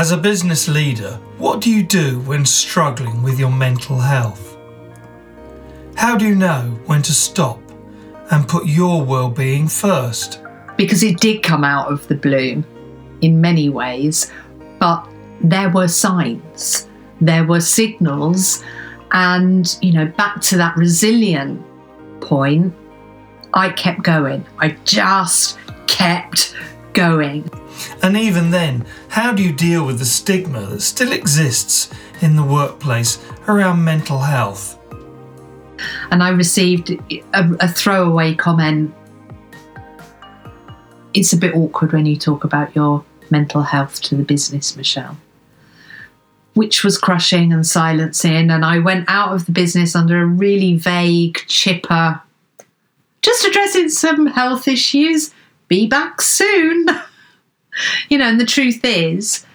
As a business leader, what do you do when struggling with your mental health? How do you know when to stop and put your well-being first? Because it did come out of the blue in many ways, but there were signs, there were signals, and you know, back to that resilient point, I kept going. I just kept going. And even then, how do you deal with the stigma that still exists in the workplace around mental health? And I received a, a throwaway comment. It's a bit awkward when you talk about your mental health to the business, Michelle which was crushing and silencing. And I went out of the business under a really vague, chipper, just addressing some health issues. Be back soon. you know, and the truth is,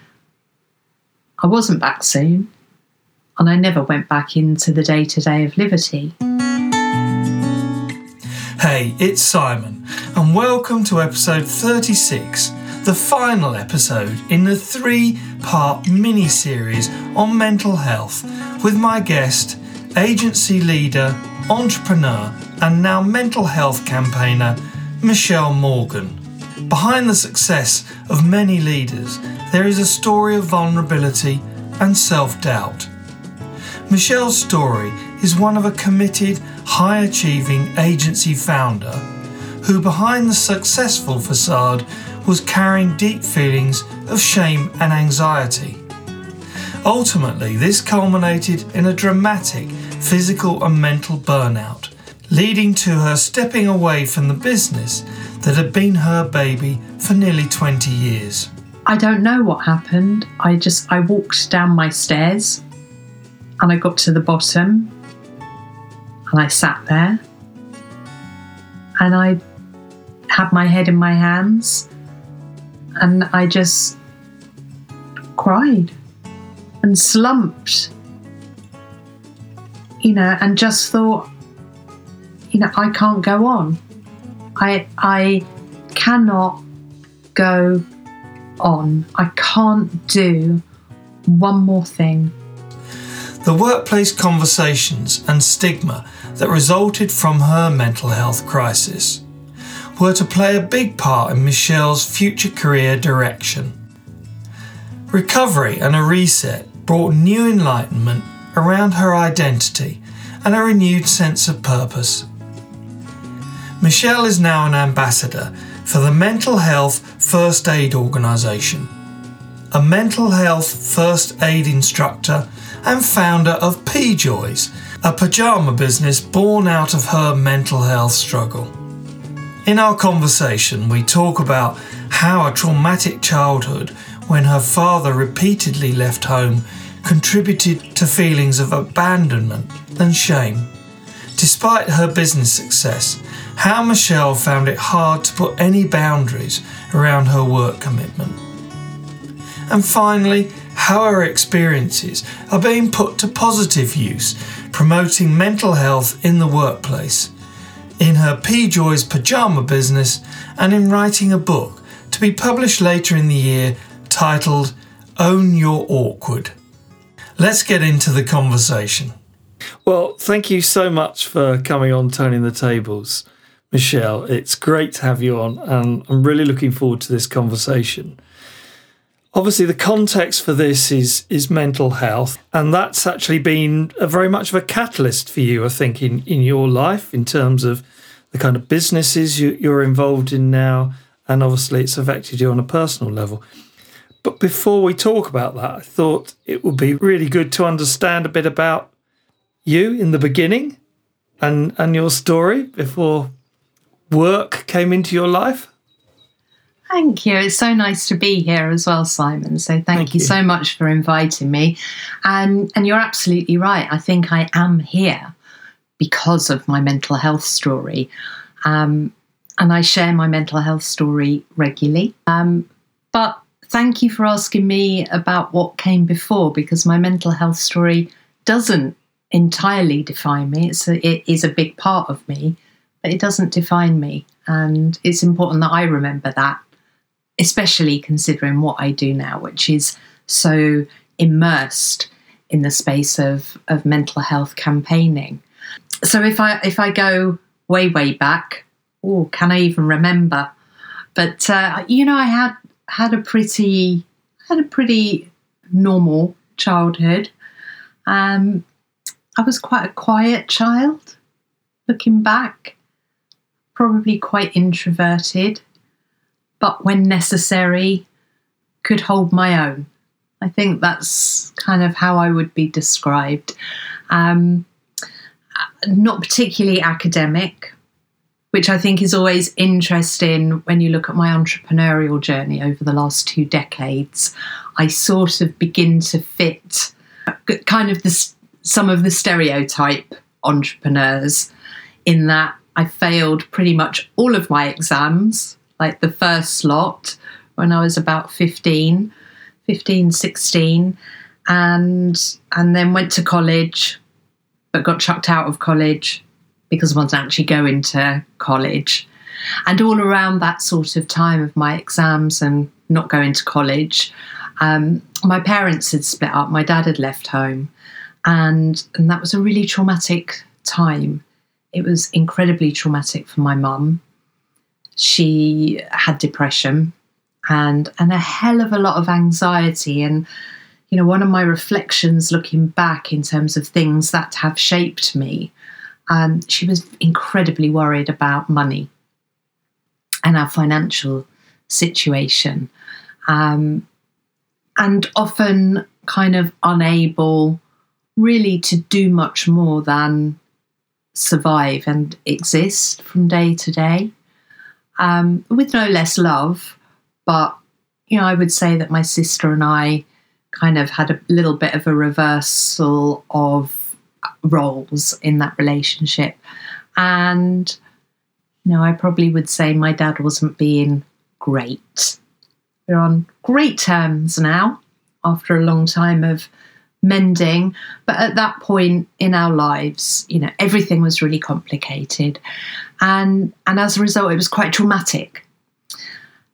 I wasn't back soon. And I never went back into the day to day of Livity. Hey, it's Simon, and welcome to episode 36 the final episode in the three part mini series on mental health with my guest, agency leader, entrepreneur, and now mental health campaigner, Michelle Morgan. Behind the success of many leaders, there is a story of vulnerability and self doubt. Michelle's story is one of a committed, high achieving agency founder who, behind the successful facade, was carrying deep feelings of shame and anxiety. Ultimately, this culminated in a dramatic physical and mental burnout, leading to her stepping away from the business that had been her baby for nearly 20 years. I don't know what happened. I just I walked down my stairs and I got to the bottom and I sat there and I had my head in my hands and I just cried and slumped, you know, and just thought, you know, I can't go on. I I cannot go on. I can't do one more thing. The workplace conversations and stigma that resulted from her mental health crisis were to play a big part in Michelle's future career direction. Recovery and a reset brought new enlightenment around her identity and a renewed sense of purpose. Michelle is now an ambassador for the Mental Health First Aid Organisation, a mental health first aid instructor and founder of P-Joys, a pyjama business born out of her mental health struggle. In our conversation, we talk about how a traumatic childhood, when her father repeatedly left home, contributed to feelings of abandonment and shame. Despite her business success, how Michelle found it hard to put any boundaries around her work commitment. And finally, how her experiences are being put to positive use, promoting mental health in the workplace in her P-Joys pyjama business and in writing a book to be published later in the year titled Own Your Awkward. Let's get into the conversation. Well, thank you so much for coming on Turning the Tables, Michelle. It's great to have you on, and I'm really looking forward to this conversation. Obviously, the context for this is is mental health, and that's actually been a very much of a catalyst for you, I think, in, in your life in terms of the kind of businesses you, you're involved in now, and obviously it's affected you on a personal level. But before we talk about that, I thought it would be really good to understand a bit about you in the beginning and and your story before work came into your life. Thank you. It's so nice to be here as well, Simon. So thank, thank you, you, so much for inviting me. And and you're absolutely right. I think I am here because of my mental health story. Um, and I share my mental health story regularly. Um, but thank you for asking me about what came before because my mental health story doesn't entirely define me. It's a, it is a big part of me, but it doesn't define me. And it's important that I remember that especially considering what I do now, which is so immersed in the space of, of mental health campaigning. So if I if I go way way back, oh, can I even remember? But uh, you know, I had had a pretty had a pretty normal childhood. Um, I was quite a quiet child. Looking back, probably quite introverted, but when necessary, could hold my own. I think that's kind of how I would be described. Um, not particularly academic, which I think is always interesting when you look at my entrepreneurial journey over the last two decades. I sort of begin to fit kind of some of the stereotype entrepreneurs in that I failed pretty much all of my exams, like the first lot when I was about 15, 15, 16, and and then went to college, but got chucked out of college because I wasn't actually going to college. And all around that sort of time of my exams and not going to college, um, my parents had split up. My dad had left home, and and that was a really traumatic time. It was incredibly traumatic for my mum. She had depression and and a hell of a lot of anxiety and you know one of my reflections looking back in terms of things that have shaped me um, she was incredibly worried about money and our financial situation um, and often kind of unable really to do much more than survive and exist from day to day um, with no less love but, you know, I would say that my sister and I kind of had a little bit of a reversal of roles in that relationship. And, you know, I probably would say my dad wasn't being great. We're on great terms now after a long time of mending. But at that point in our lives, you know, everything was really complicated. And and as a result, it was quite traumatic.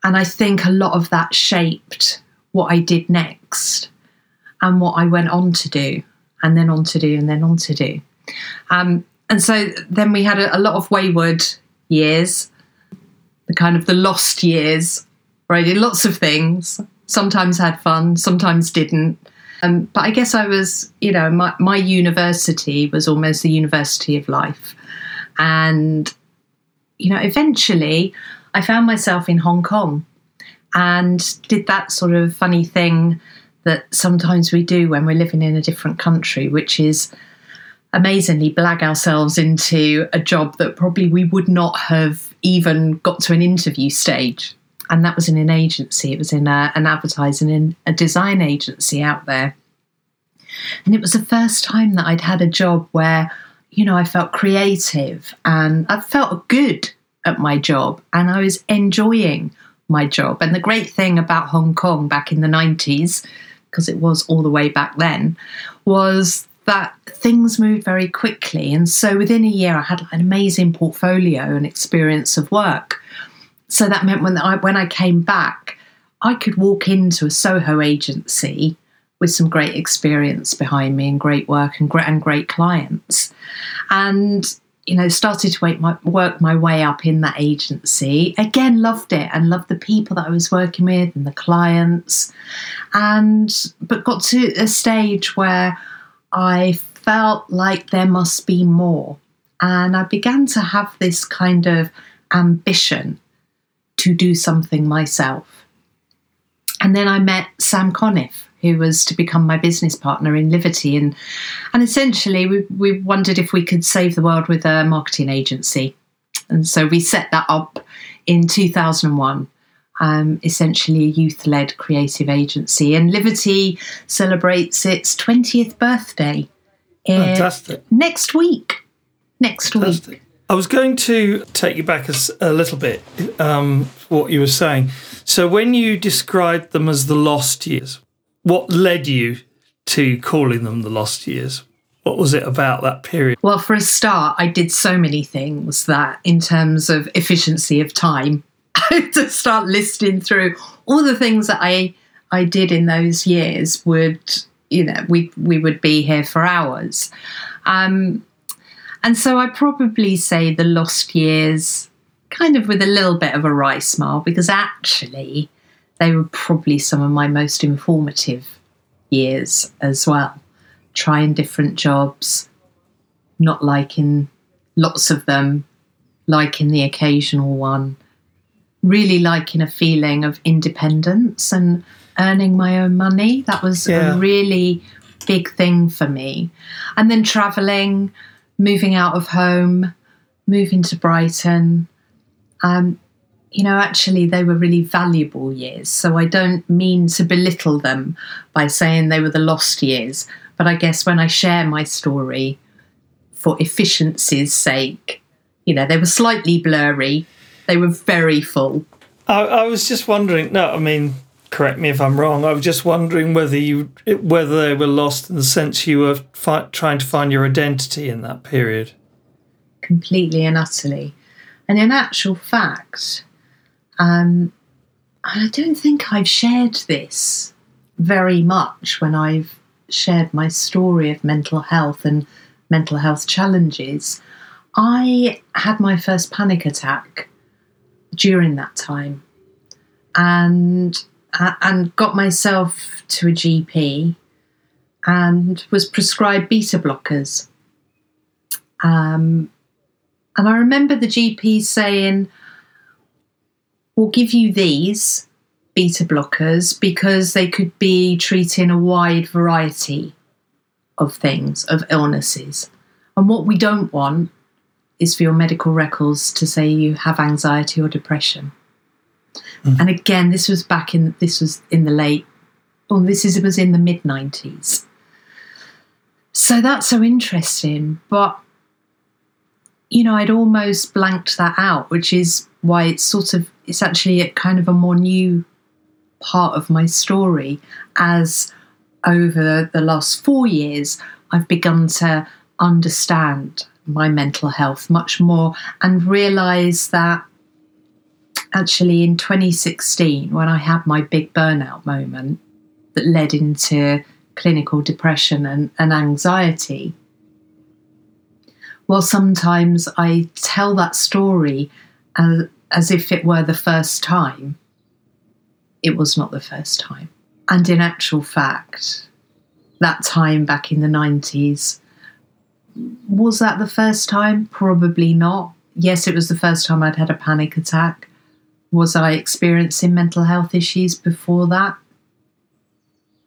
And I think a lot of that shaped what I did next and what I went on to do, and then on to do, and then on to do. Um, and so then we had a, a lot of wayward years, the kind of the lost years, where I did lots of things, sometimes had fun, sometimes didn't. Um, but I guess I was, you know, my, my university was almost the university of life. And, you know, eventually I found myself in Hong Kong and did that sort of funny thing that sometimes we do when we're living in a different country, which is amazingly blag ourselves into a job that probably we would not have even got to an interview stage. And that was in an agency, it was in a, an advertising in a design agency out there. And it was the first time that I'd had a job where, you know, I felt creative and I felt good at my job and I was enjoying my job. And the great thing about Hong Kong back in the 90s, because it was all the way back then, was that things moved very quickly. And so within a year, I had an amazing portfolio and experience of work. So that meant when I, when I came back, I could walk into a Soho agency with some great experience behind me and great work and great, and great clients. And you know, started to my, work my way up in that agency. Again, loved it and loved the people that I was working with and the clients. And, but got to a stage where I felt like there must be more. And I began to have this kind of ambition to do something myself. And then I met Sam Conniff, who was to become my business partner in Livity. And, and essentially, we, we wondered if we could save the world with a marketing agency. And so we set that up in 2001. Um, essentially a youth led creative agency. And Livity celebrates its 20th birthday. Fantastic. Next week. Next Fantastic. week. I was going to take you back a, a little bit, um, what you were saying. So, when you described them as the lost years, what led you to calling them the lost years? What was it about that period? Well, for a start, I did so many things that, in terms of efficiency of time, to start listing through all the things that I I did in those years would, you know, we we would be here for hours. Um, and so I probably say the lost years, kind of with a little bit of a wry smile, because actually they were probably some of my most informative years as well. Trying different jobs, not liking lots of them, liking the occasional one, really liking a feeling of independence and earning my own money. That was yeah. a really big thing for me. And then traveling, moving out of home, moving to Brighton. Um, you know, actually, they were really valuable years. So I don't mean to belittle them by saying they were the lost years. But I guess when I share my story for efficiency's sake, you know, they were slightly blurry, they were very full. I, I was just wondering, no, I mean, correct me if I'm wrong. I was just wondering whether you whether they were lost in the sense you were fi- trying to find your identity in that period. Completely and utterly, and in actual fact, um, I don't think I've shared this very much when I've shared my story of mental health and mental health challenges. I had my first panic attack during that time, and and got myself to a GP and was prescribed beta blockers. Um, and I remember the GP saying, We'll give you these beta blockers because they could be treating a wide variety of things, of illnesses. And what we don't want is for your medical records to say you have anxiety or depression. Mm. And again, this was back in this was in the late, oh, this is was in the mid nineties. So that's so interesting, but you know, I'd almost blanked that out, which is why it's sort of it's actually a kind of a more new part of my story as over the last four years I've begun to understand my mental health much more and realize that actually in 2016 when I had my big burnout moment that led into clinical depression and, and anxiety. Well, sometimes I tell that story as, as if it were the first time. It was not the first time. And in actual fact, that time back in the 90s, was that the first time? Probably not. Yes, it was the first time I'd had a panic attack. Was I experiencing mental health issues before that?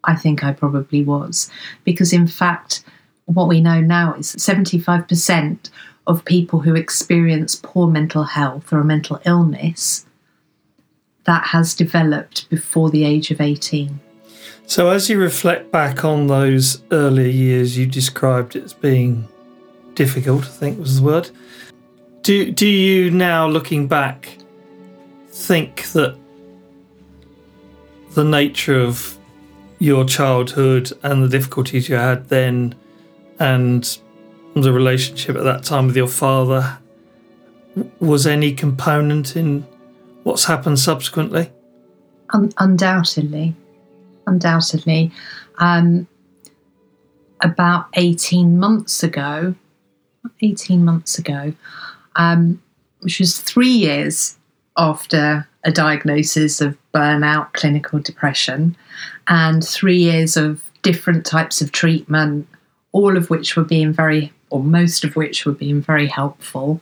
I think I probably was. Because, in fact, what we know now is that 75% of people who experience poor mental health or a mental illness that has developed before the age of 18. So, as you reflect back on those earlier years, you described it as being difficult, I think was the word. Do, do you now, looking back, think that the nature of your childhood and the difficulties you had then and the relationship at that time with your father was any component in what's happened subsequently? Un- undoubtedly. Undoubtedly. Um, about 18 months ago, 18 months ago, um, which was three years after a diagnosis of burnout, clinical depression, and three years of different types of treatment, all of which were being very, or most of which were being very helpful.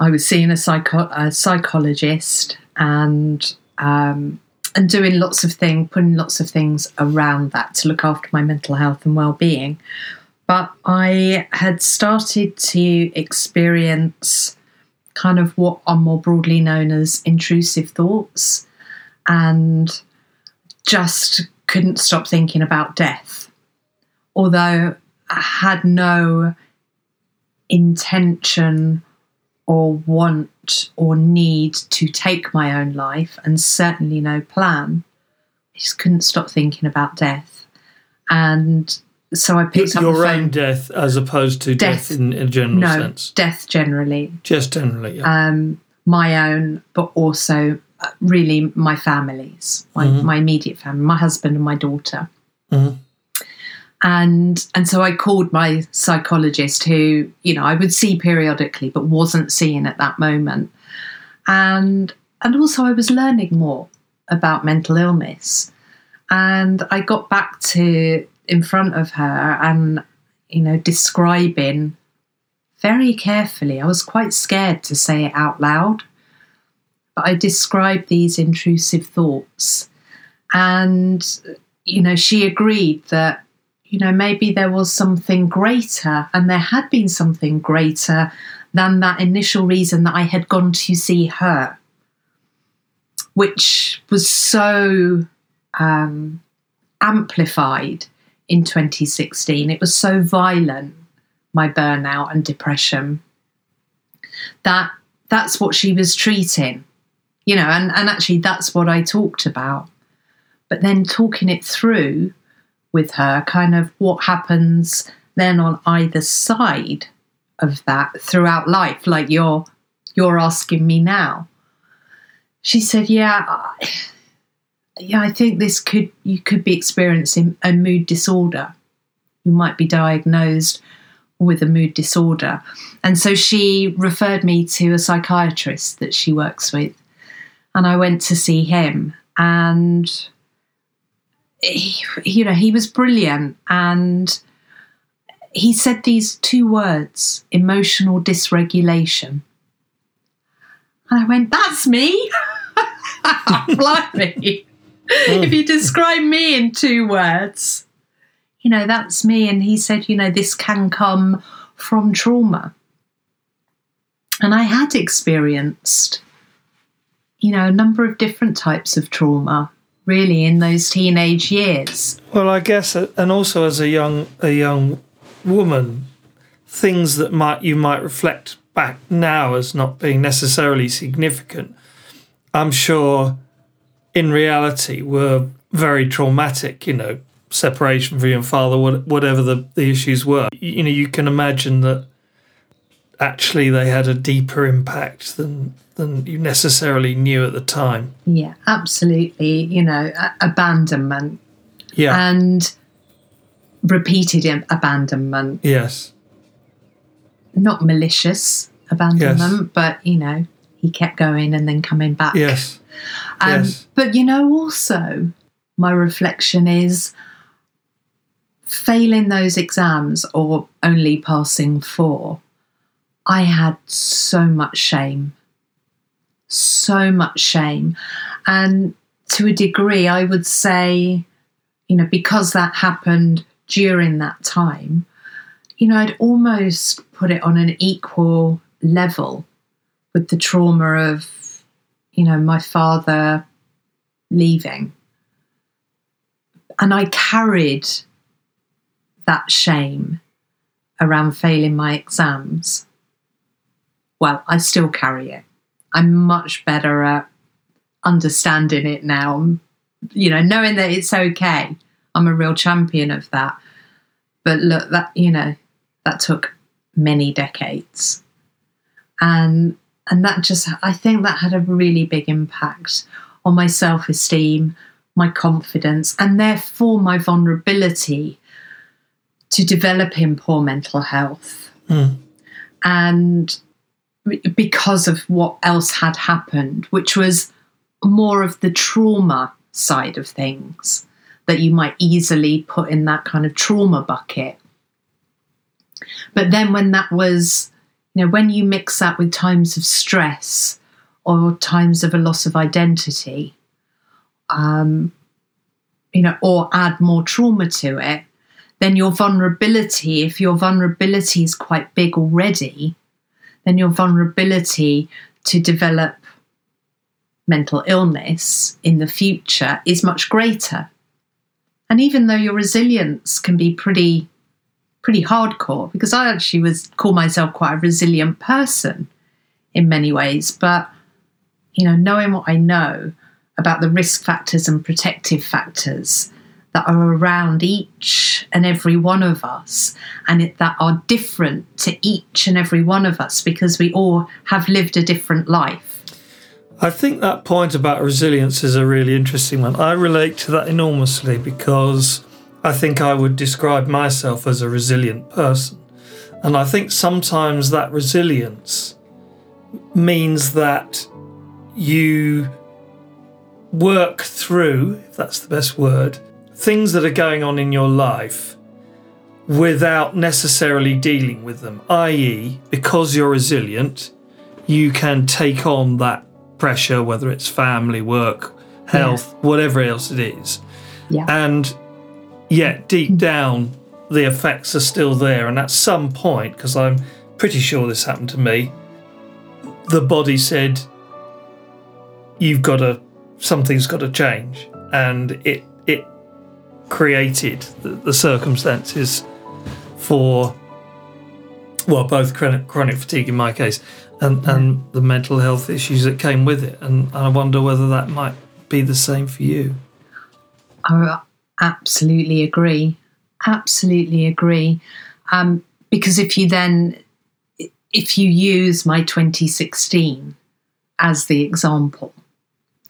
I was seeing a, psycho- a psychologist and um, and doing lots of things, putting lots of things around that to look after my mental health and well-being. But I had started to experience kind of what are more broadly known as intrusive thoughts and just couldn't stop thinking about death. Although I had no intention or want or need to take my own life, and certainly no plan, I just couldn't stop thinking about death. And so I picked your, up your own death as opposed to death, death in a general no, sense. death generally. Just generally, yeah. Um, my own, but also uh, really my family's, my, mm-hmm. my immediate family, my husband and my daughter. Mm-hmm. And and so I called my psychologist, who you know I would see periodically, but wasn't seeing at that moment. And and also I was learning more about mental illness. And I got back to in front of her and you know describing very carefully. I was quite scared to say it out loud but I described these intrusive thoughts. And, you know, she agreed that, you know, maybe there was something greater and there had been something greater than that initial reason that I had gone to see her, which was so um, amplified in 2016. It was so violent, my burnout and depression, that that's what she was treating you know, and, and actually that's what I talked about. But then talking it through with her, kind of what happens then on either side of that throughout life, like you're you're asking me now. She said, "Yeah, yeah, I think this could you could be experiencing a mood disorder. You might be diagnosed with a mood disorder." And so she referred me to a psychiatrist that she works with and I went to see him, and he, you know he was brilliant, and he said these two words: emotional dysregulation. And I went, "That's me." Blimey. If you describe me in two words, you know, that's me. And he said, you know, this can come from trauma. And I had experienced you know, a number of different types of trauma really in those teenage years. Well, I guess, uh, and also as a young a young woman, things that might you might reflect back now as not being necessarily significant, I'm sure, in reality, were very traumatic. You know, separation from your father, whatever the, the issues were. You know, you can imagine that actually they had a deeper impact than than you necessarily knew at the time. Yeah, absolutely. You know, abandonment. Yeah. And repeated abandonment. Yes. Not malicious abandonment, yes. but you know, he kept going and then coming back. Yes. Um, yes. But you know, also, my reflection is failing those exams or only passing four I had so much shame, so much shame. And to a degree, I would say, you know, because that happened during that time, you know, I'd almost put it on an equal level with the trauma of, you know, my father leaving. And I carried that shame around failing my exams well, I still carry it. I'm much better at understanding it now, you know, knowing that it's okay. I'm a real champion of that. But look, that, you know, that took many decades. And and that just I think that had a really big impact on my self-esteem, my confidence, and therefore my vulnerability to developing poor mental health. Mm. And because of what else had happened, which was more of the trauma side of things that you might easily put in that kind of trauma bucket. But then when that was, you know, when you mix that with times of stress or times of a loss of identity, um, you know, or add more trauma to it, then your vulnerability, if your vulnerability is quite big already, then your vulnerability to develop mental illness in the future is much greater. And even though your resilience can be pretty pretty hardcore, because I actually was call myself quite a resilient person in many ways, but you know, knowing what I know about the risk factors and protective factors that are around each and every one of us and it, that are different to each and every one of us because we all have lived a different life. I think that point about resilience is a really interesting one. I relate to that enormously because I think I would describe myself as a resilient person. And I think sometimes that resilience means that you work through, if that's the best word, things that are going on in your life without necessarily dealing with them. I.e., because you're resilient, you can take on that pressure, whether it's family, work, health, yeah. whatever else it is. Yeah. And yet, deep down, the effects are still there. And at some point, because I'm pretty sure this happened to me, the body said, You've got to, something's got to change. And it, it created the, the circumstances for, well, both chronic, chronic fatigue in my case and, and the mental health issues that came with it. And and I wonder whether that might be the same for you. Absolutely agree. Absolutely agree. Um, because if you then, if you use my 2016 as the example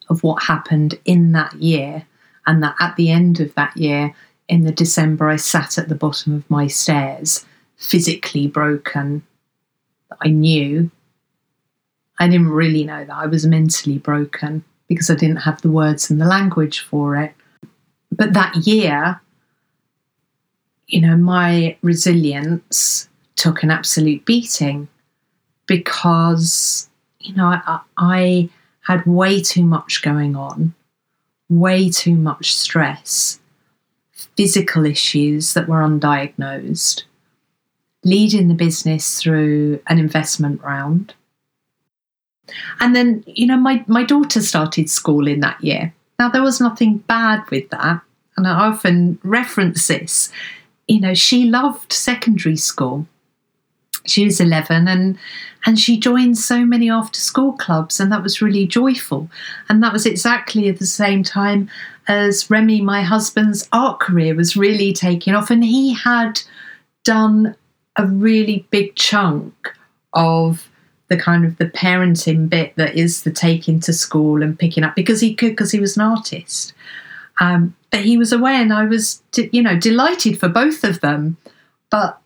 of what happened in that year, and that at the end of that year, in the December, I sat at the bottom of my stairs, physically broken. I knew I didn't really know that I was mentally broken because I didn't have the words and the language for it. But that year, you know, my resilience took an absolute beating because, you know, I, I had way too much going on, way too much stress, physical issues that were undiagnosed, leading the business through an investment round and then, you know, my, my daughter started school in that year. Now, there was nothing bad with that. And I often reference this. You know, she loved secondary school. She was 11 and, and she joined so many after school clubs, and that was really joyful. And that was exactly at the same time as Remy, my husband's art career, was really taking off. And he had done a really big chunk of the kind of the parenting bit that is the taking to school and picking up because he could because he was an artist. Um, but he was away, and I was, you know, delighted for both of them. But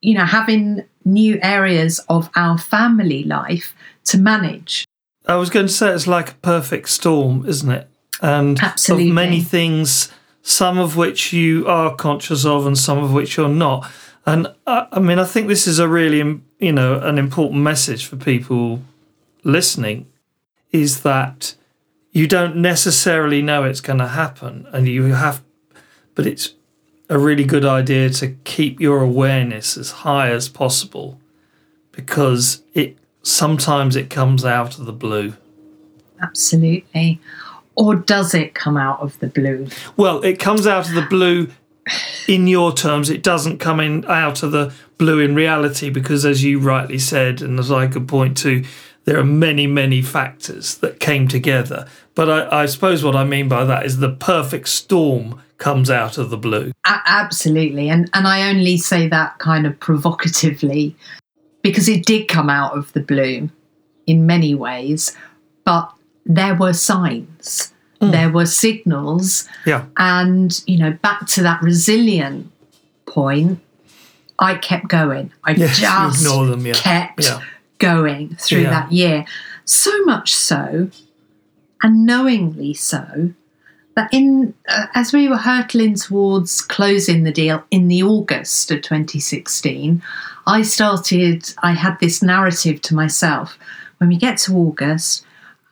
you know, having new areas of our family life to manage. I was going to say it's like a perfect storm, isn't it? And Absolutely. of many things, some of which you are conscious of, and some of which you're not. And I, I mean, I think this is a really, you know, an important message for people listening is that you don't necessarily know it's going to happen, and you have, but it's a really good idea to keep your awareness as high as possible because it sometimes it comes out of the blue. Absolutely. Or does it come out of the blue? Well, it comes out of the blue in your terms, it doesn't come in out of the blue in reality because, as you rightly said, and as I could point to, there are many, many factors that came together. But I, I suppose what I mean by that is the perfect storm comes out of the blue. A- absolutely, and and I only say that kind of provocatively because it did come out of the blue in many ways, but there were signs Mm. There were signals. Yeah. And, you know, back to that resilient point, I kept going. I yes, just them, yeah. kept yeah. going through yeah. that year. So much so, and knowingly so, that in uh, as we were hurtling towards closing the deal in the August of 2016, I started. I had this narrative to myself: when we get to August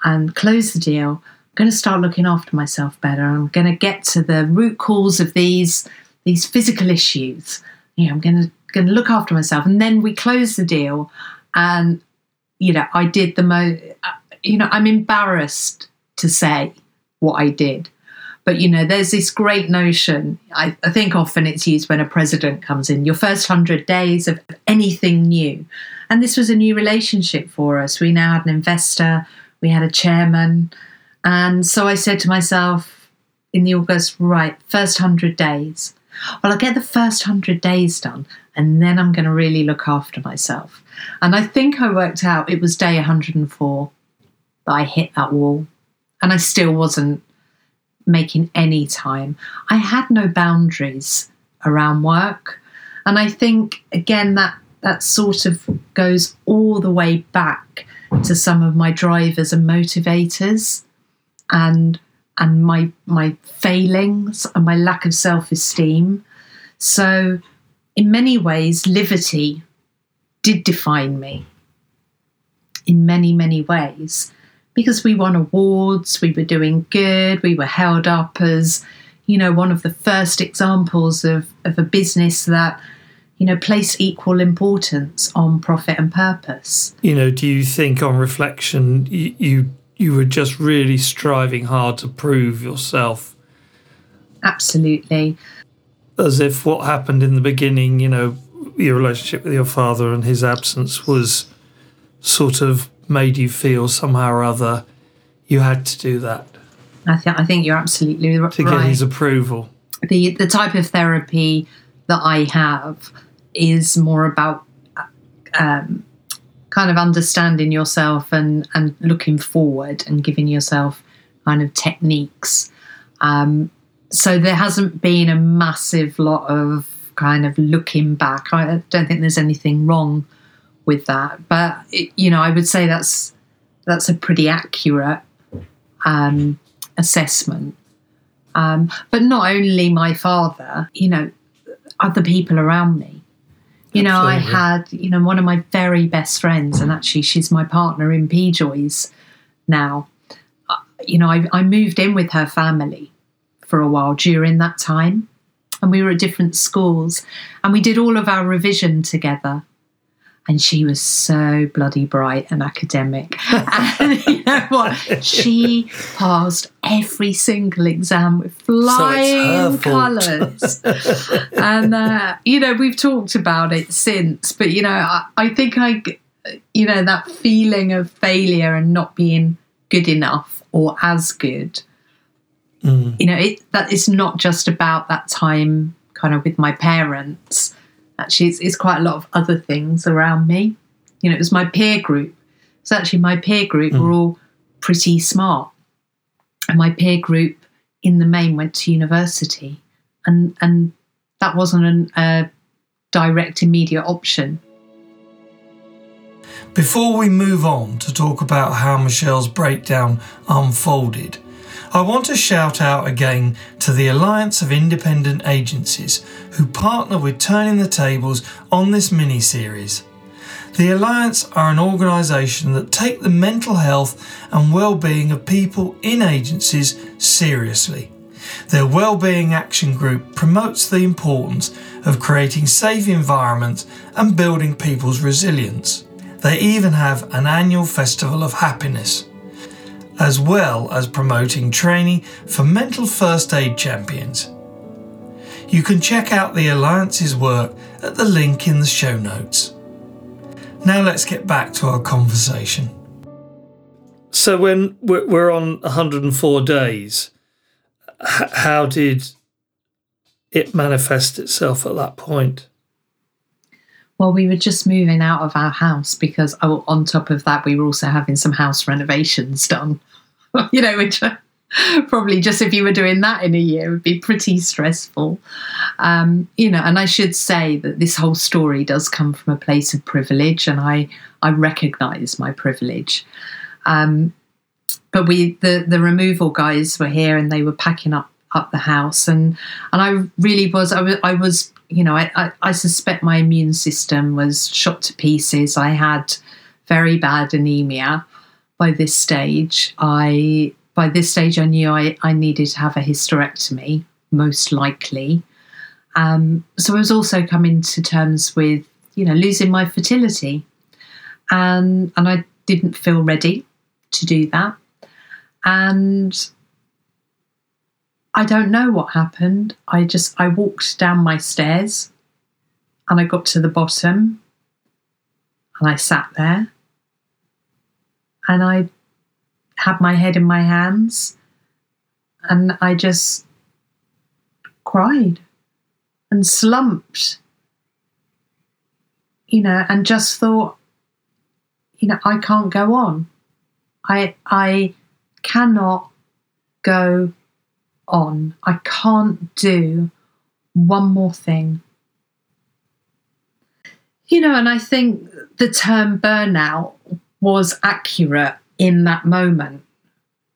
and close the deal, going to start looking after myself better. I'm going to get to the root cause of these these physical issues. You know, I'm going to going to look after myself. And then we closed the deal, and you know, I did the most. Uh, you know, I'm embarrassed to say what I did. But you know, there's this great notion. I, I think often it's used when a president comes in. Your first hundred days of anything new, and this was a new relationship for us. We now had an investor. We had a chairman. And so I said to myself in the August, right, first 100 days. Well, I'll get the first 100 days done and then I'm going to really look after myself. And I think I worked out it was day 104. that I hit that wall. And I still wasn't making any time. I had no boundaries around work. And I think, again, that, that sort of goes all the way back to some of my drivers and motivators and and my my failings and my lack of self-esteem. So in many ways, Livity did define me in many, many ways because we won awards, we were doing good, we were held up as, you know, one of the first examples of, of a business that, you know, placed equal importance on profit and purpose. You know, do you think on reflection you, you you were just really striving hard to prove yourself? Absolutely. As if what happened in the beginning, you know, your relationship with your father and his absence was sort of made you feel somehow or other you had to do that. I think I think you're absolutely right. To get his approval. The the type of therapy that I have is more about um, kind of understanding yourself and and looking forward and giving yourself kind of techniques. Um, so there hasn't been a massive lot of kind of looking back. I don't think there's anything wrong with that. But it, you know, I would say that's that's a pretty accurate um, assessment. Um, but not only my father, you know, other people around me. You know, Absolutely. I had, you know, one of my very best friends, and actually she's my partner in PJoys now. Uh, you know, I, I moved in with her family for a while during that time, and we were at different schools, and we did all of our revision together and she was so bloody bright and academic. and you know what? She passed every single exam with flying so colours. and, uh, you know, we've talked about it since, but, you know, I, I think I, you know, that feeling of failure and not being good enough or as good. Mm. You know, it that it's not just about that time kind of with my parents actually it's, it's quite a lot of other things around me. You know it was my peer group. So actually my peer group mm. were all pretty smart. And my peer group in the main went to university. And and that wasn't an, a direct immediate option. Before we move on to talk about how Michelle's breakdown unfolded, I want to shout out again to the Alliance of Independent Agencies who partner with Turning the Tables on this mini series. The Alliance are an organisation that take the mental health and well-being of people in agencies seriously. Their Wellbeing Action Group promotes the importance of creating safe environments and building people's resilience. They even have an annual Festival of Happiness as well as promoting training for mental first aid champions. You can check out the Alliance's work at the link in the show notes. Now let's get back to our conversation. So, when we're on 104 days, how did it manifest itself at that point? Well, we were just moving out of our house because, oh, on top of that, we were also having some house renovations done. you know, which probably just if you were doing that in a year would be pretty stressful. Um, you know, and I should say that this whole story does come from a place of privilege, and I I recognise my privilege. Um, but we the the removal guys were here and they were packing up up the house and and I really was I was, I was you know, I, I, I, suspect my immune system was shot to pieces. I had very bad anemia by this stage. I by this stage I knew I, I needed to have a hysterectomy, most likely. Um, so I was also coming to terms with, you know, losing my fertility. And and I didn't feel ready to do that. And I don't know what happened. I just I walked down my stairs and I got to the bottom and I sat there and I had my head in my hands and I just cried and slumped, you know, and just thought, you know, I can't go on. I I cannot go on. I can't do one more thing. You know, and I think the term burnout was accurate in that moment.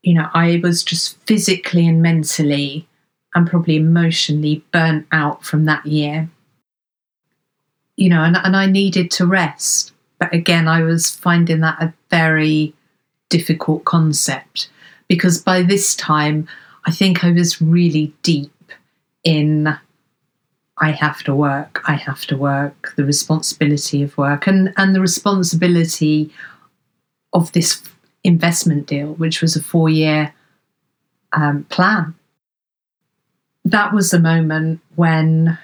You know, I was just physically and mentally and probably emotionally burnt out from that year. You know, and, and I needed to rest. But again, I was finding that a very difficult concept because by this time, I think I was really deep in I have to work, I have to work, the responsibility of work, and, and the responsibility of this investment deal, which was a four year um, plan. That was the moment when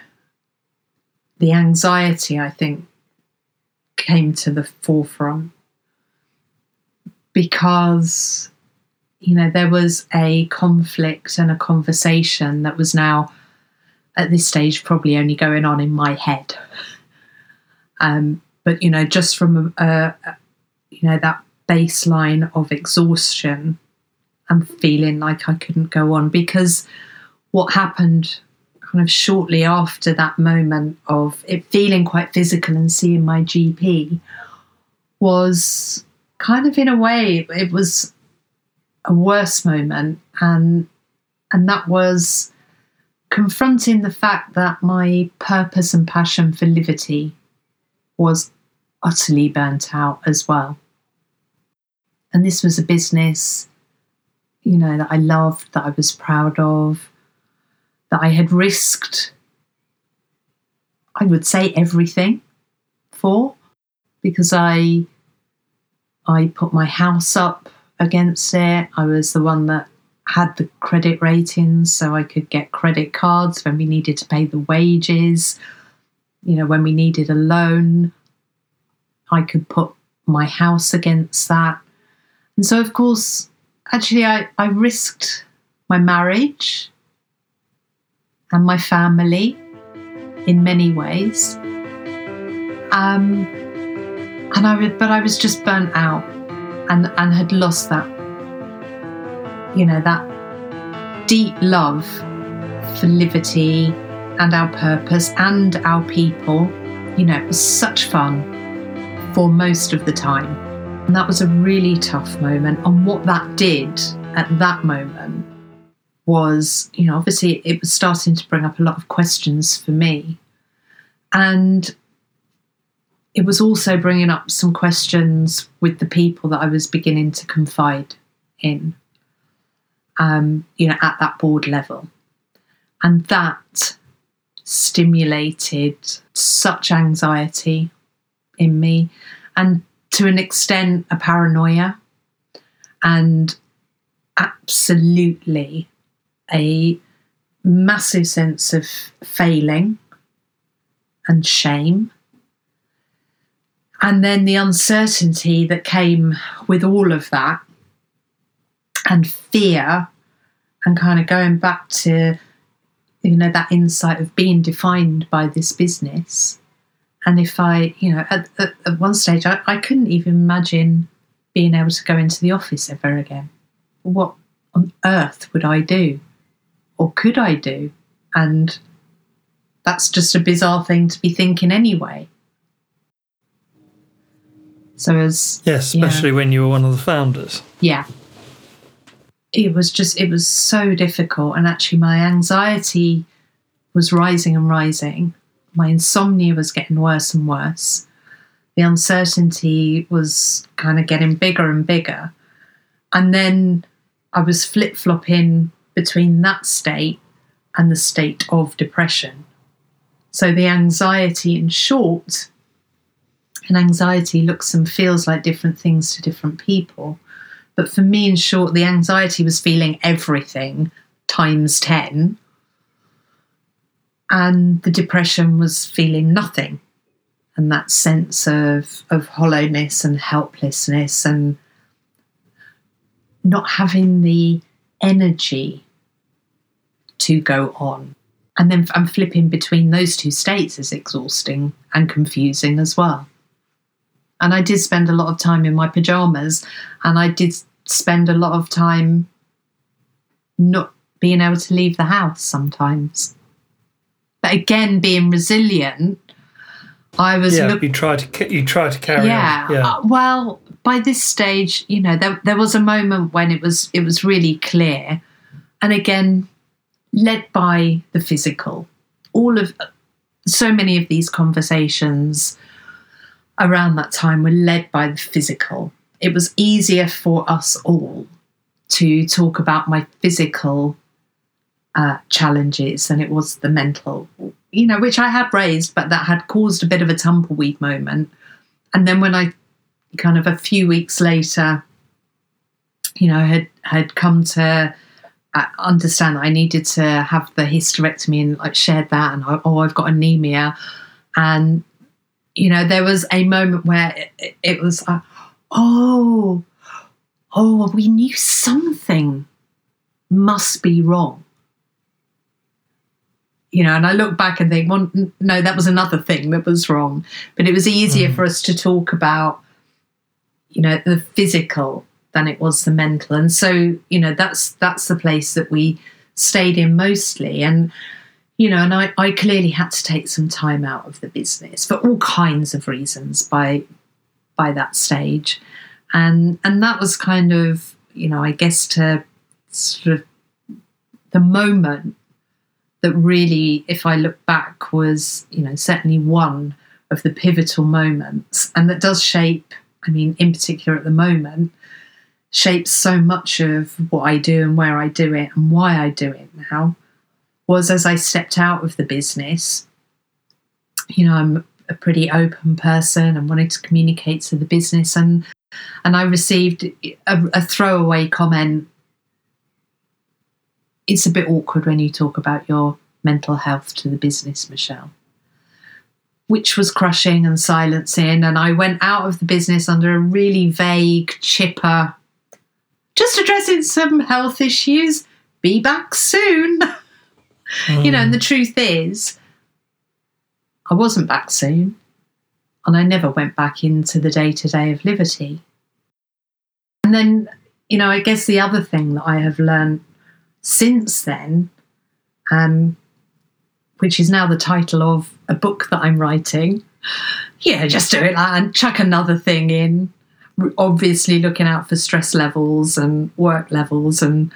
the anxiety, I think, came to the forefront because you know there was a conflict and a conversation that was now at this stage probably only going on in my head. Um, but you know just from a, a, you know that baseline of exhaustion and feeling like i couldn't go on because what happened kind of shortly after that moment of it feeling quite physical and seeing my gp was kind of in a way it was a worse moment and and that was confronting the fact that my purpose and passion for Livity was utterly burnt out as well. And this was a business, you know, that I loved, that I was proud of, that I had risked, I would say, everything for, because I I put my house up against it. I was the one that had the credit ratings so I could get credit cards when we needed to pay the wages. You know, when we needed a loan, I could put my house against that. And so, of course, actually, I, I risked my marriage and my family in many ways. Um, and I but I was just burnt out and and had lost that you know that deep love for Livity and our purpose and our people. You know it was such fun for most of the time. And that was a really tough moment. And what that did at that moment was you know obviously it was starting to bring up a lot of questions for me. And it was also bringing up some questions with the people that I was beginning to confide in, um, you know, at that board level. And that stimulated such anxiety in me and to an extent a paranoia and absolutely a massive sense of failing and shame and then the uncertainty that came with all of that, and fear, and kind of going back to, you know, that insight of being defined by this business. And if I, you know, at, at, at one stage, I, I couldn't even imagine being able to go into the office ever again. What on earth would I do? Or could I do? And that's just a bizarre thing to be thinking anyway. So as yeah, especially yeah. when you were one of the founders. Yeah. It was just it was so difficult and actually my anxiety was rising and rising. My insomnia was getting worse and worse. The uncertainty was kind of getting bigger and bigger. And then I was flip flopping between that state and the state of depression. So the anxiety, in short, and anxiety looks and feels like different things to different people. But for me, in short, the anxiety was feeling everything times 10. And the depression was feeling nothing. And that sense of, of hollowness and helplessness and not having the energy to go on. And then I'm flipping between those two states is exhausting and confusing as well. And I did spend a lot of time in my pajamas and I did spend a lot of time not being able to leave the house sometimes. But again, being resilient, I was. Yeah, look- you try to you try to carry yeah, on. Yeah. Uh, well, by this stage, you know, there there was a moment when it was it was really clear, and again, led by the physical. All of so many of these conversations around that time were led by the physical. It was easier for us all to talk about my physical uh, challenges than it was the mental, you know, which I had raised, but that had caused a bit of a tumbleweed moment. And then when I kind of a few weeks later, you know, had had come to uh, understand that I needed to have the hysterectomy and like shared that, and oh, I've got anemia, and you know, there was a moment where it, it was, uh, oh, oh, we knew something must be wrong. You know, and I look back and think, well, no, that was another thing that was wrong. But it was easier mm. for us to talk about, you know, the physical than it was the mental. And so, you know, that's that's the place that we stayed in mostly. And you know, and I, I clearly had to take some time out of the business for all kinds of reasons by by that stage. And and that was kind of, you know, I guess to sort of the moment that really, if I look back, was, you know, certainly one of the pivotal moments. And that does shape, I mean, in particular at the moment, shapes so much of what I do and where I do it and why I do it now was as I stepped out of the business. You know, I'm a pretty open person and wanted to communicate to the business, and and I received a, a throwaway comment. It's a bit awkward when you talk about your mental health to the business, Michelle which was crushing and silencing. And I went out of the business under a really vague, chipper, just addressing some health issues. Be back soon. Mm. You know, and the truth is, I wasn't back soon, and I never went back into the day to day of Livity. And then, you know, I guess the other thing that I have learned since then, um, which is now the title of a book that I'm writing, yeah, just do it and chuck another thing in. Obviously, looking out for stress levels and work levels and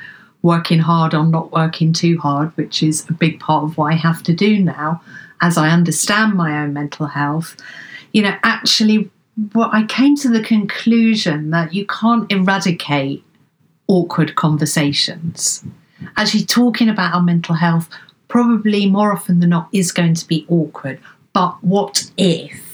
working hard on not working too hard, which is a big part of what I have to do now as I understand my own mental health. You know, actually, what I came to the conclusion that you can't eradicate awkward conversations. Actually, talking about our mental health probably more often than not is going to be awkward. But what if?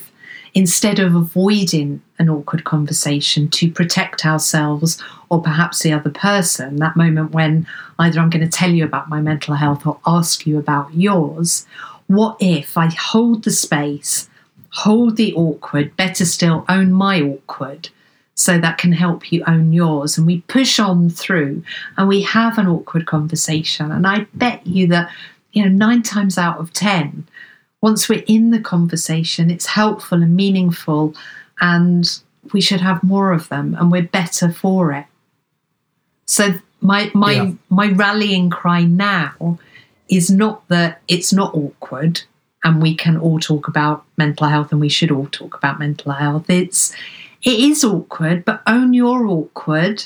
Instead of avoiding an awkward conversation to protect ourselves or perhaps the other person, that moment when either I'm going to tell you about my mental health or ask you about yours, what if I hold the space, hold the awkward, better still, own my awkward? So that can help you own yours. And we push on through and we have an awkward conversation. And I bet you that, you know, nine times out of 10, once we're in the conversation, it's helpful and meaningful, and we should have more of them, and we're better for it. So my my yeah. my rallying cry now is not that it's not awkward and we can all talk about mental health and we should all talk about mental health. It's it is awkward, but own your awkward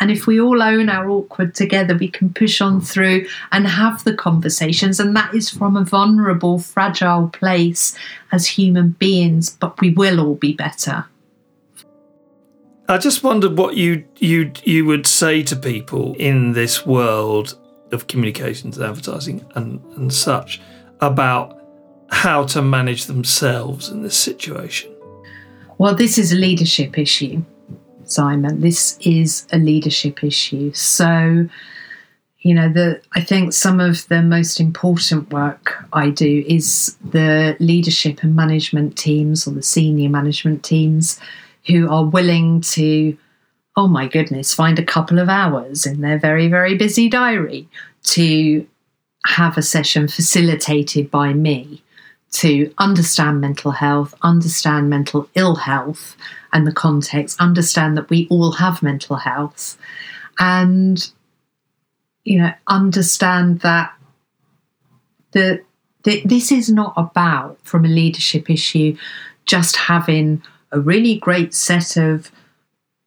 and if we all own our awkward together, we can push on through and have the conversations. And that is from a vulnerable, fragile place as human beings, but we will all be better. I just wondered what you you you would say to people in this world of communications and advertising and, and such about how to manage themselves in this situation. Well, this is a leadership issue. Simon. This is a leadership issue. So, you know, the I think some of the most important work I do is the leadership and management teams or the senior management teams who are willing to, oh my goodness, find a couple of hours in their very, very busy diary to have a session facilitated by me to understand mental health, understand mental ill health and the context, understand that we all have mental health, and you know, understand that the, the this is not about, from a leadership issue, just having a really great set of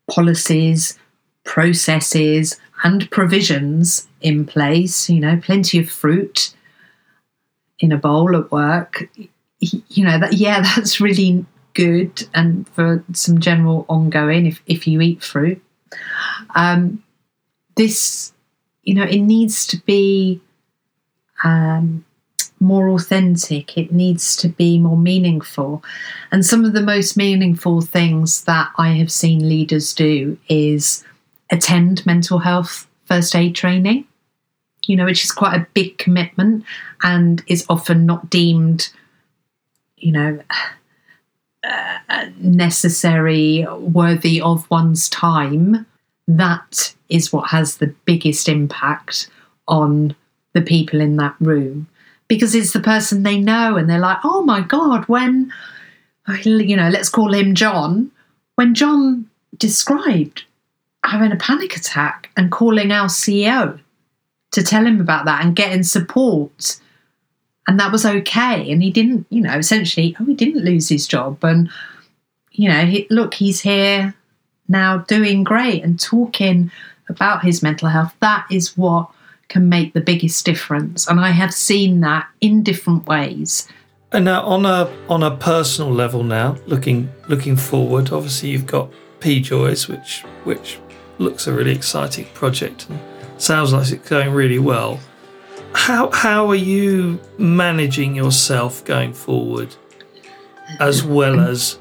policies, processes, and provisions in place, you know, plenty of fruit in a bowl at work, you know, that yeah, that's really good and for some general ongoing if, if you eat fruit. Um, this, you know, it needs to be um, more authentic, it needs to be more meaningful. And some of the most meaningful things that I have seen leaders do is attend mental health first aid training, you know, which is quite a big commitment and is often not deemed, you know, uh, necessary, worthy of one's time. That is what has the biggest impact on the people in that room because it's the person they know and they're like, oh my God, when, you know, let's call him John, when John described having a panic attack and calling our CEO to tell him about that and getting support. And that was okay. And he didn't, you know, essentially, oh, he didn't lose his job. And, you know, he, look, he's here now doing great and talking about his mental health. That is what can make the biggest difference. And I have seen that in different ways. And now on a on a personal level now, looking looking forward, obviously you've got P Joys, which which looks a really exciting project and sounds like it's going really well. How how are you managing yourself going forward, as well as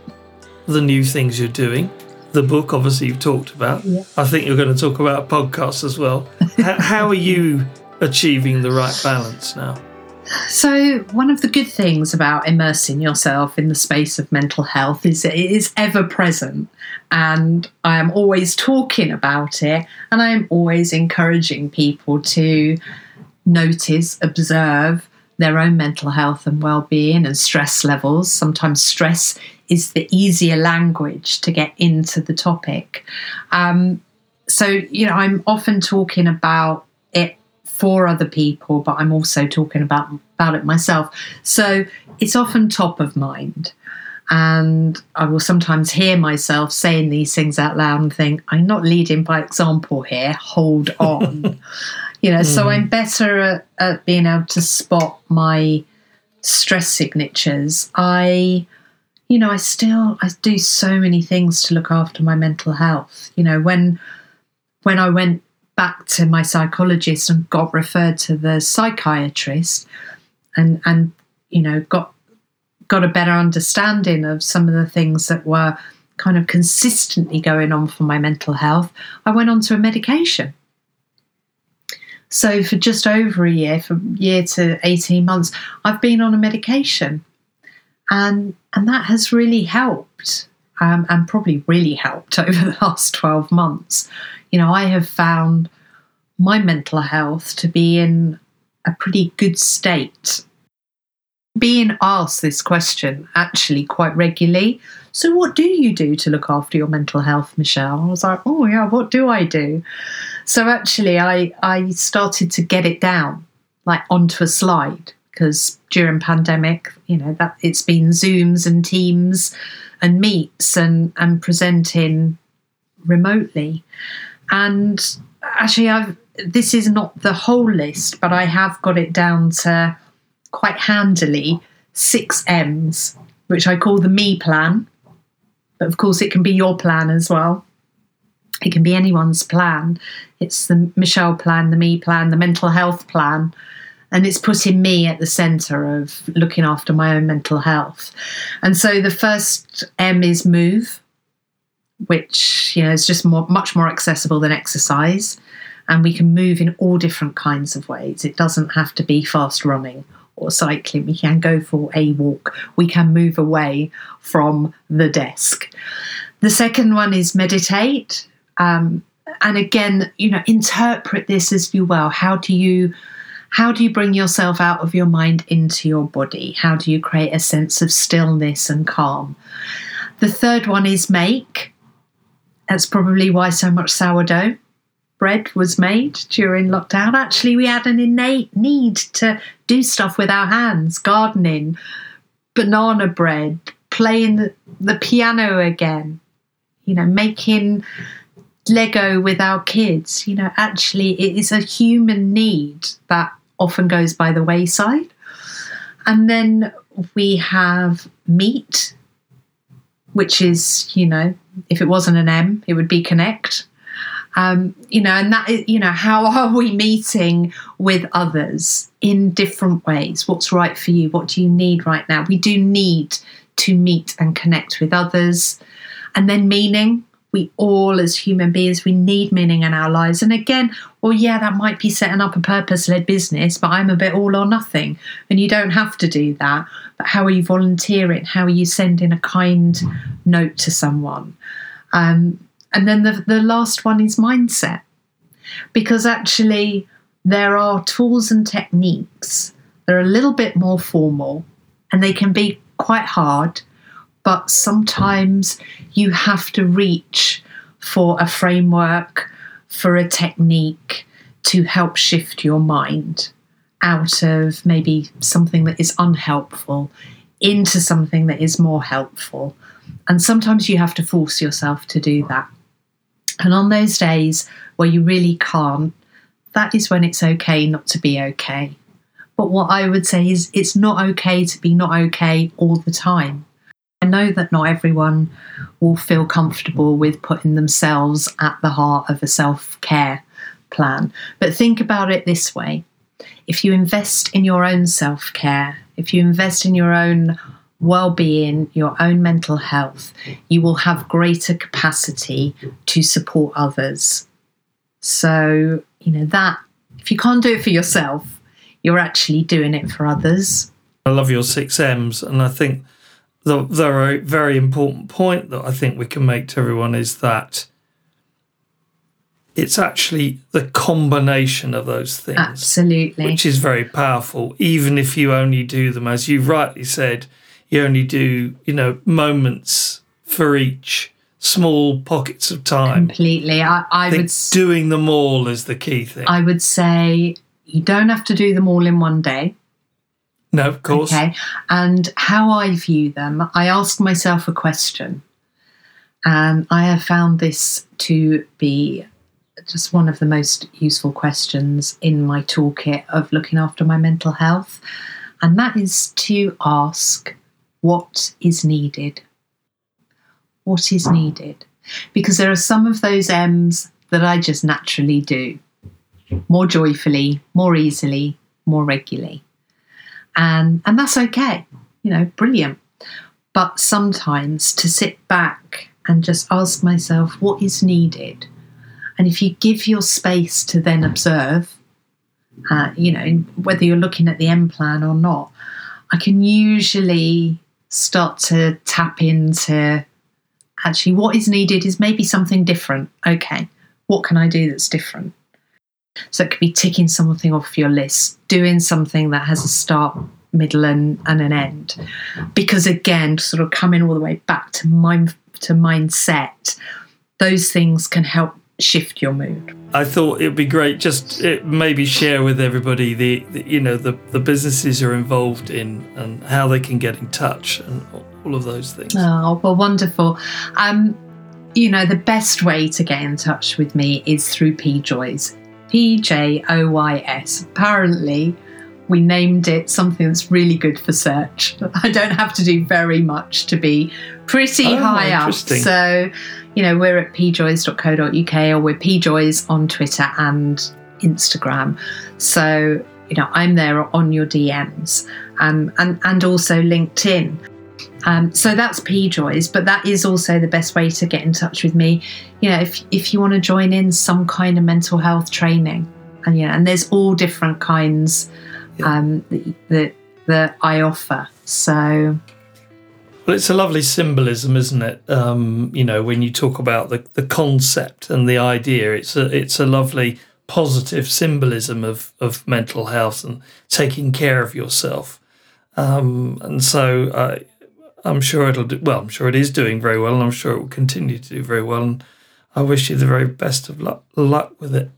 the new things you're doing? The book, obviously, you've talked about. Yeah. I think you're going to talk about podcasts as well. how, how are you achieving the right balance now? So, one of the good things about immersing yourself in the space of mental health is it is ever present. And I am always talking about it. And I am always encouraging people to notice, observe their own mental health and well being and stress levels. Sometimes stress is the easier language to get into the topic. Um, so, you know, I'm often talking about for other people, but I'm also talking about about it myself. So it's often top of mind. And I will sometimes hear myself saying these things out loud and think, I'm not leading by example here, hold on. you know, mm. so. I'm better at, at being able to spot my stress signatures. I you know, I still I do so many things to look after my mental health. You know, when when I went back to my psychologist and got referred to the psychiatrist and and you know got got a better understanding of some of the things that were kind of consistently going on for my mental health i went on to a medication. So for just over a year from year to 18 months i've been on a medication. And and that has really helped um, and probably really helped over the last 12 months you know, I have found my mental health to be in a pretty good state. Being asked this question actually quite regularly. So, what do you do to look after your mental health, Michelle? I was like, oh, yeah, what do I do? So, actually, I, I started to get it down, like onto a slide, because during pandemic, you know, that it's been Zooms and Teams and meets and, and presenting remotely. And actually, I've this is not the whole list, but I have got it down to quite handily six M's, which I call the me plan. But of course, it can be your plan as well. It can be anyone's plan. It's the Michelle plan, the me plan, the mental health plan. And it's putting me at the center of looking after my own mental health. And so the first M is move which you know is just more, much more accessible than exercise, and we can move in all different kinds of ways. It doesn't have to be fast running or cycling. We can go for a walk. We can move away from the desk. The second one is meditate. Um, and again, you know, interpret this as you will. How do you how do you bring yourself out of your mind into your body? How do you create a sense of stillness and calm? The third one is make. That's probably why so much sourdough bread was made during lockdown. Actually, we had an innate need to do stuff with our hands, gardening, banana bread, playing the, piano again, you know, making Lego with our kids. You know, actually, it is a human need that often goes by the wayside. And then we have meat, which is, you know, if it wasn't an M, it would be connect. Um, you know, and that, you know, how are we meeting with others in different ways? What's right for you? What do you need right now? We do need to meet and connect with others. And then meaning, we all as human beings, we need meaning in our lives. And again, well, yeah, that might be setting up a purpose led business, but I'm a bit all or nothing. And you don't have to do that. But how are you volunteering? How are you sending a kind note to someone? Um, and then the, the last one is mindset. Because actually, there are tools and techniques that are a little bit more formal and they can be quite hard, but sometimes you have to reach for a framework, for a technique to help shift your mind out of maybe something that is unhelpful into something that is more helpful. And sometimes you have to force yourself to do that. And on those days where you really can't, that is when it's okay not to be okay. But what I would say is it's not okay to be not okay all the time. I know that not everyone will feel comfortable with putting themselves at the heart of a self care plan. But think about it this way if you invest in your own self care, if you invest in your own well being, your own mental health, you will have greater capacity to support others. So, you know, that if you can't do it for yourself, you're actually doing it for others. I love your six M's, and I think the, the very important point that I think we can make to everyone is that it's actually the combination of those things. Absolutely. Which is very powerful, even if you only do them, as you rightly said, you only do, you know, moments for each small pockets of time. Completely. I, I, would doing them all is the key thing. I would say you don't have to do them all in one day. No, of course. Okay. And how I view them, I ask myself a question. And I have found this to be just one of the most useful questions in my toolkit of looking after my mental health. And that is to ask what is needed. What is needed? Because there are some of those M's that I just naturally do more joyfully, more easily, more regularly. And, and that's okay, you know, brilliant. But sometimes to sit back and just ask myself what is needed. And if you give your space to then observe, uh, you know, whether you're looking at the M plan or not, I can usually start to tap into actually what is needed is maybe something different. Okay, what can I do that's different? So it could be ticking something off your list, doing something that has a start, middle, and, and an end. Because again, sort of coming all the way back to mind to mindset, those things can help shift your mood. I thought it'd be great just it, maybe share with everybody the, the, you know the the businesses you're involved in and how they can get in touch and all of those things. Oh, well, wonderful. Um, you know, the best way to get in touch with me is through PJoys. P J O Y S. Apparently, we named it something that's really good for search. I don't have to do very much to be pretty oh, high up. So, you know, we're at pjoys.co.uk or we're pjoys on Twitter and Instagram. So, you know, I'm there on your DMs um, and, and also LinkedIn. Um, so that's P Joys, but that is also the best way to get in touch with me. You know, if, if you want to join in some kind of mental health training, and yeah, and there's all different kinds um, that, that I offer. So well, it's a lovely symbolism, isn't it? Um, you know, when you talk about the, the concept and the idea, it's a it's a lovely positive symbolism of, of mental health and taking care of yourself. Um, and so uh, I'm sure it'll do well. I'm sure it is doing very well, and I'm sure it will continue to do very well. And I wish you the very best of luck, with it.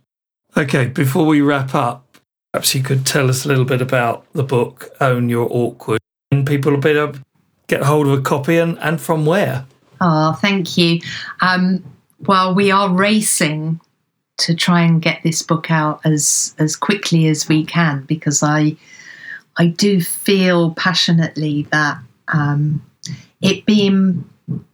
Okay, before we wrap up, perhaps you could tell us a little bit about the book "Own Your Awkward," and people be able to get hold of a copy and, and from where. Oh, thank you. Um, well, we are racing to try and get this book out as as quickly as we can because I I do feel passionately that um, it being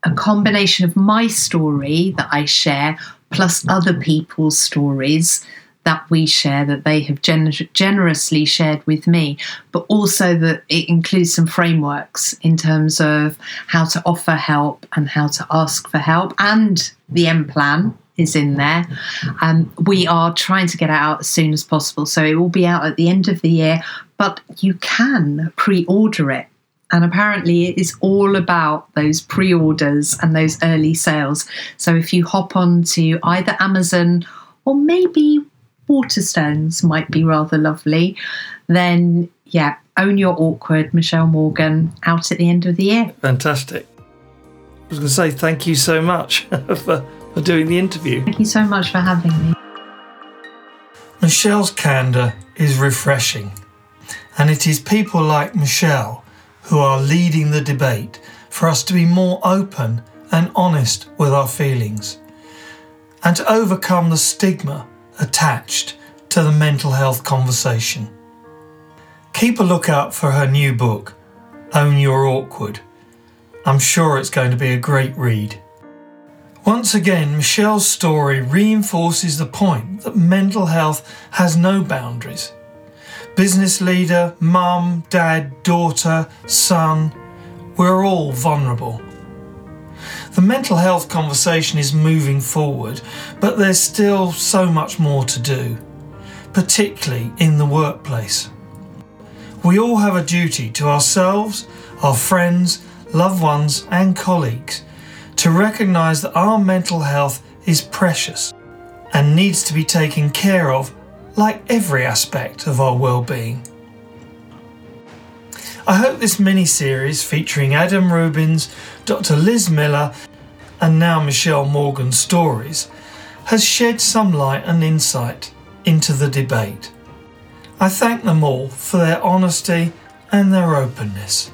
a combination of my story that I share plus other people's stories that we share that they have gener- generously shared with me, but also that it includes some frameworks in terms of how to offer help and how to ask for help, and the M plan is in there. Um, we are trying to get out as soon as possible, so it will be out at the end of the year, but you can pre order it and apparently, it is all about those pre orders and those early sales. So, if you hop on to either Amazon or maybe Waterstones, might be rather lovely, then yeah, Own Your Awkward, Michelle Morgan, out at the end of the year. Fantastic. I was going to say thank you so much for, for doing the interview. Thank you so much for having me. Michelle's candour is refreshing, and it is people like Michelle who are leading the debate for us to be more open and honest with our feelings and to overcome the stigma attached to the mental health conversation. Keep a lookout for her new book, Own Your Awkward. I'm sure it's going to be a great read. Once again, Michelle's story reinforces the point that mental health has no boundaries business leader, mum, dad, daughter, son, we're all vulnerable. The mental health conversation is moving forward, but there's still so much more to do, particularly in the workplace. We all have a duty to ourselves, our friends, loved ones, and colleagues to recognise that our mental health is precious and needs to be taken care of like every aspect of our well-being. I hope this mini series featuring Adam Rubins, Dr. Liz Miller, and now Michelle Morgan's stories has shed some light and insight into the debate. I thank them all for their honesty and their openness.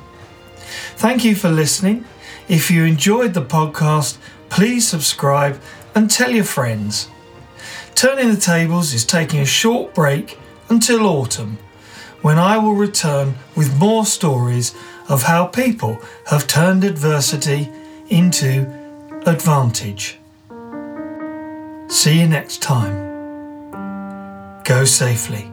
Thank you for listening. If you enjoyed the podcast, please subscribe and tell your friends. Turning the Tables is taking a short break until autumn, when I will return with more stories of how people have turned adversity into advantage. See you next time. Go safely.